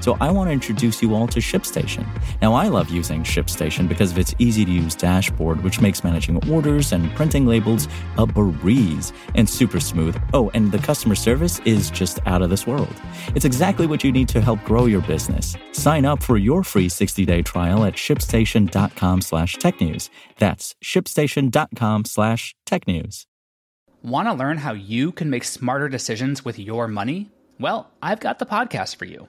So I want to introduce you all to ShipStation. Now, I love using ShipStation because of its easy to use dashboard, which makes managing orders and printing labels a breeze and super smooth. Oh, and the customer service is just out of this world. It's exactly what you need to help grow your business. Sign up for your free 60-day trial at shipstation.com slash technews. That's shipstation.com slash technews. Want to learn how you can make smarter decisions with your money? Well, I've got the podcast for you.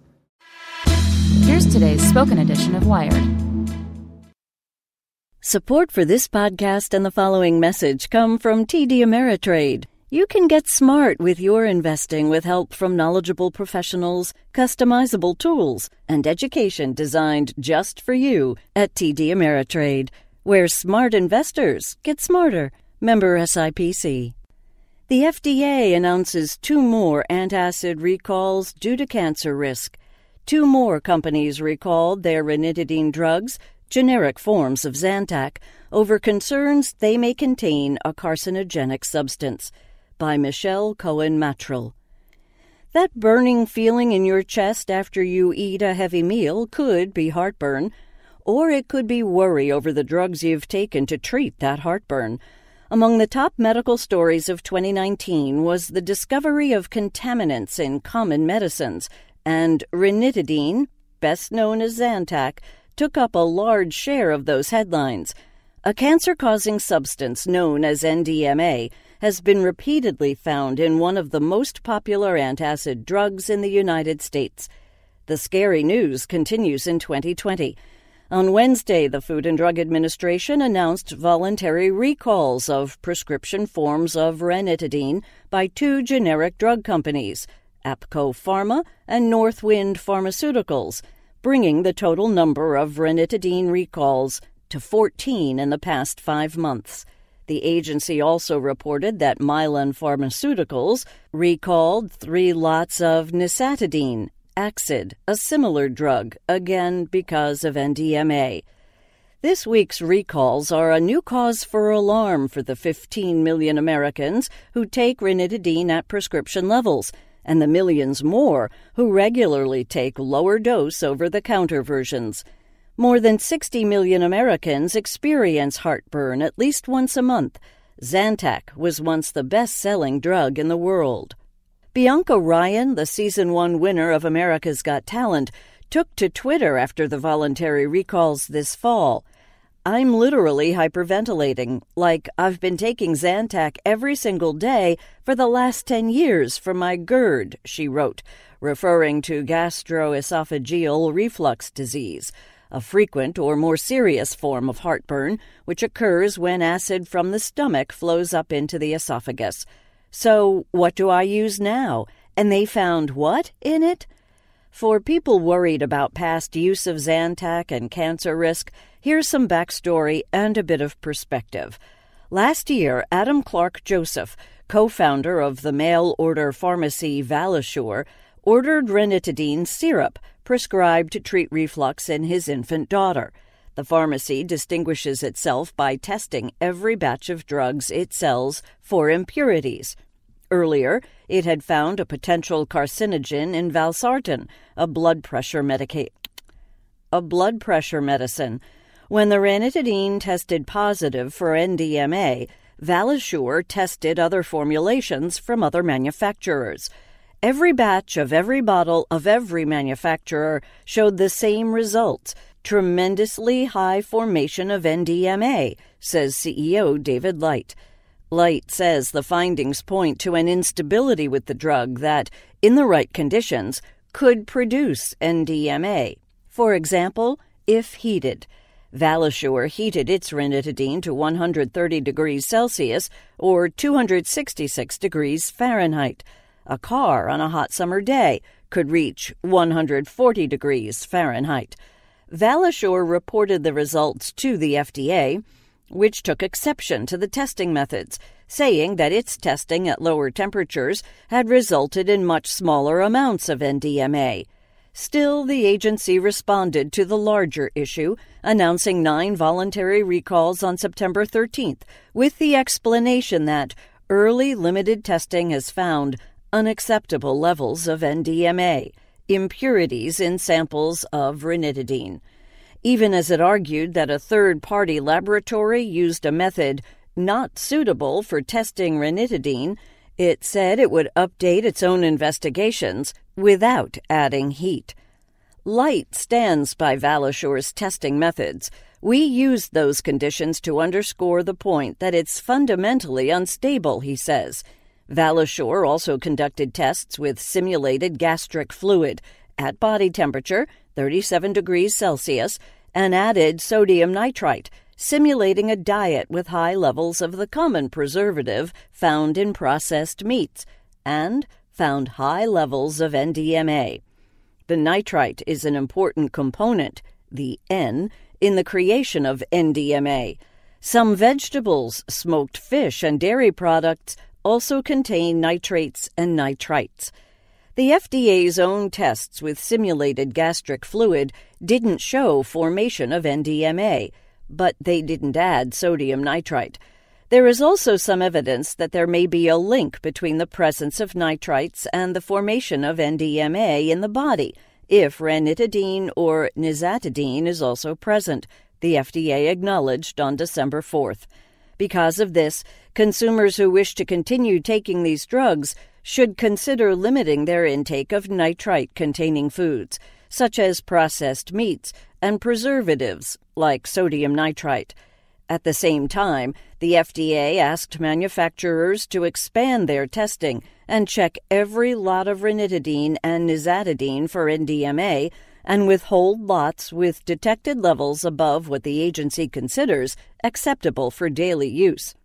Here's today's spoken edition of Wired. Support for this podcast and the following message come from TD Ameritrade. You can get smart with your investing with help from knowledgeable professionals, customizable tools, and education designed just for you at TD Ameritrade, where smart investors get smarter. Member SIPC. The FDA announces two more antacid recalls due to cancer risk. Two more companies recalled their ranitidine drugs, generic forms of Zantac, over concerns they may contain a carcinogenic substance by Michelle Cohen Marill. That burning feeling in your chest after you eat a heavy meal could be heartburn, or it could be worry over the drugs you've taken to treat that heartburn. Among the top medical stories of 2019 was the discovery of contaminants in common medicines, and ranitidine, best known as Zantac, took up a large share of those headlines. A cancer causing substance known as NDMA has been repeatedly found in one of the most popular antacid drugs in the United States. The scary news continues in 2020. On Wednesday, the Food and Drug Administration announced voluntary recalls of prescription forms of ranitidine by two generic drug companies, Appco Pharma and Northwind Pharmaceuticals, bringing the total number of ranitidine recalls to 14 in the past five months. The agency also reported that Mylan Pharmaceuticals recalled three lots of nizatidine, Axid, a similar drug, again because of NDMA. This week's recalls are a new cause for alarm for the 15 million Americans who take ranitidine at prescription levels and the millions more who regularly take lower dose over the counter versions. More than 60 million Americans experience heartburn at least once a month. Zantac was once the best selling drug in the world. Bianca Ryan, the season one winner of America's Got Talent, took to Twitter after the voluntary recalls this fall. I'm literally hyperventilating, like I've been taking Zantac every single day for the last 10 years for my GERD, she wrote, referring to gastroesophageal reflux disease a frequent or more serious form of heartburn, which occurs when acid from the stomach flows up into the esophagus. So, what do I use now? And they found what in it? For people worried about past use of Zantac and cancer risk, here's some backstory and a bit of perspective. Last year, Adam Clark Joseph, co founder of the mail order pharmacy Valisure, ordered ranitidine syrup prescribed to treat reflux in his infant daughter. The pharmacy distinguishes itself by testing every batch of drugs it sells for impurities. Earlier, it had found a potential carcinogen in valsartan, a blood pressure medica- a blood pressure medicine. When the ranitidine tested positive for NDMA, Valisure tested other formulations from other manufacturers. Every batch of every bottle of every manufacturer showed the same results tremendously high formation of NDMA, says CEO David Light. Light says the findings point to an instability with the drug that, in the right conditions, could produce NDMA. For example, if heated. Valisure heated its ranitidine to 130 degrees Celsius or 266 degrees Fahrenheit. A car on a hot summer day could reach 140 degrees Fahrenheit. Valisure reported the results to the FDA, which took exception to the testing methods, saying that its testing at lower temperatures had resulted in much smaller amounts of NDMA. Still, the agency responded to the larger issue, announcing nine voluntary recalls on September 13th, with the explanation that early limited testing has found unacceptable levels of NDMA, impurities in samples of ranitidine. Even as it argued that a third party laboratory used a method not suitable for testing ranitidine, it said it would update its own investigations without adding heat. Light stands by Valisure's testing methods. We used those conditions to underscore the point that it's fundamentally unstable, he says. Valisure also conducted tests with simulated gastric fluid at body temperature, 37 degrees Celsius, and added sodium nitrite, simulating a diet with high levels of the common preservative found in processed meats, and found high levels of NDMA. The nitrite is an important component, the N, in the creation of NDMA. Some vegetables, smoked fish, and dairy products also contain nitrates and nitrites. The FDA's own tests with simulated gastric fluid didn't show formation of NDMA, but they didn't add sodium nitrite. There is also some evidence that there may be a link between the presence of nitrites and the formation of NDMA in the body if ranitidine or nizatidine is also present, the FDA acknowledged on December 4th. Because of this, consumers who wish to continue taking these drugs should consider limiting their intake of nitrite containing foods, such as processed meats and preservatives like sodium nitrite. At the same time, the FDA asked manufacturers to expand their testing and check every lot of ranitidine and nizatidine for NDMA and withhold lots with detected levels above what the agency considers acceptable for daily use.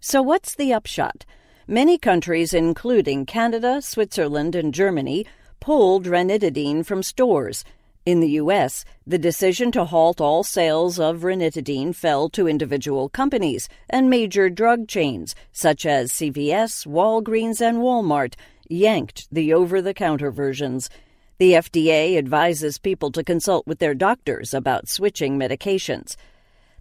So, what's the upshot? Many countries, including Canada, Switzerland, and Germany, pulled ranitidine from stores in the U.S., the decision to halt all sales of ranitidine fell to individual companies and major drug chains, such as CVS, Walgreens, and Walmart, yanked the over the counter versions. The FDA advises people to consult with their doctors about switching medications.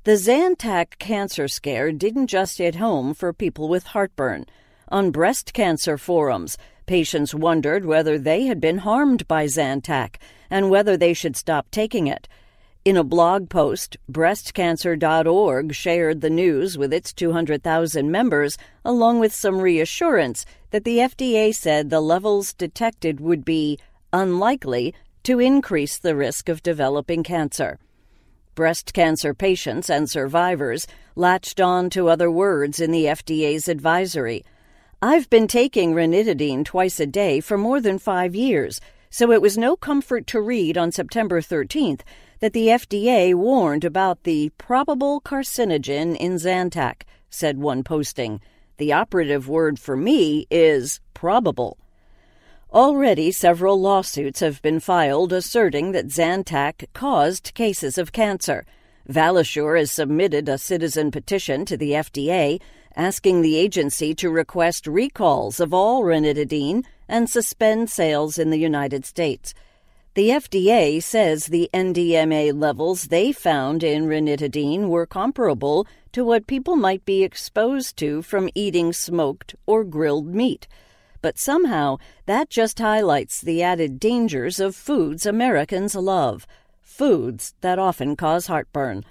The Zantac cancer scare didn't just hit home for people with heartburn. On breast cancer forums, patients wondered whether they had been harmed by Zantac and whether they should stop taking it. In a blog post, breastcancer.org shared the news with its 200,000 members, along with some reassurance that the FDA said the levels detected would be unlikely to increase the risk of developing cancer. Breast cancer patients and survivors latched on to other words in the FDA's advisory. I've been taking ranitidine twice a day for more than five years so it was no comfort to read on September 13th that the FDA warned about the probable carcinogen in Zantac, said one posting. The operative word for me is probable. Already, several lawsuits have been filed asserting that Zantac caused cases of cancer. Valisure has submitted a citizen petition to the FDA asking the agency to request recalls of all ranitidine and suspend sales in the United States. The FDA says the NDMA levels they found in ranitidine were comparable to what people might be exposed to from eating smoked or grilled meat. But somehow that just highlights the added dangers of foods Americans love, foods that often cause heartburn.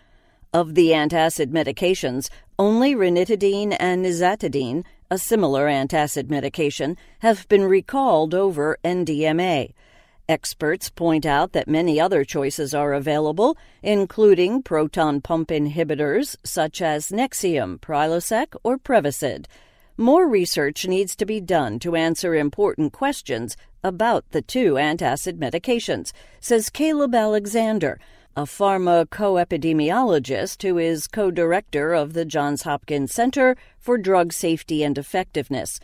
Of the antacid medications, only ranitidine and nizatidine a similar antacid medication, have been recalled over NDMA. Experts point out that many other choices are available, including proton pump inhibitors such as Nexium, Prilosec, or Prevacid. More research needs to be done to answer important questions about the two antacid medications, says Caleb Alexander, a pharmacoepidemiologist who is co director of the Johns Hopkins Center for Drug Safety and Effectiveness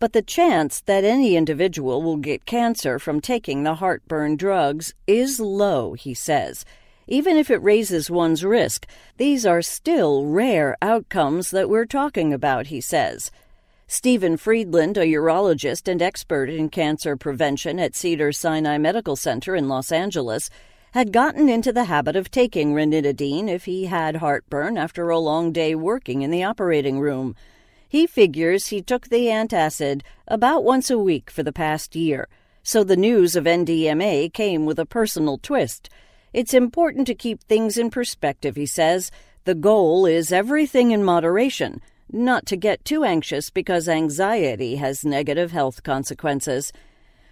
but the chance that any individual will get cancer from taking the heartburn drugs is low, he says. Even if it raises one's risk, these are still rare outcomes that we're talking about, he says. Stephen Freedland, a urologist and expert in cancer prevention at Cedar Sinai Medical Center in Los Angeles, had gotten into the habit of taking ranitidine if he had heartburn after a long day working in the operating room. He figures he took the antacid about once a week for the past year, so the news of NDMA came with a personal twist. It's important to keep things in perspective, he says. The goal is everything in moderation, not to get too anxious because anxiety has negative health consequences.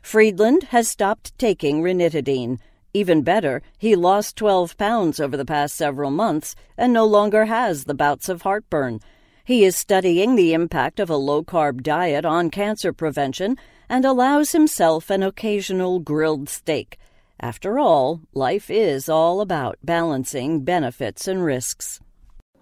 Freedland has stopped taking ranitidine. Even better, he lost 12 pounds over the past several months and no longer has the bouts of heartburn. He is studying the impact of a low carb diet on cancer prevention and allows himself an occasional grilled steak. After all, life is all about balancing benefits and risks.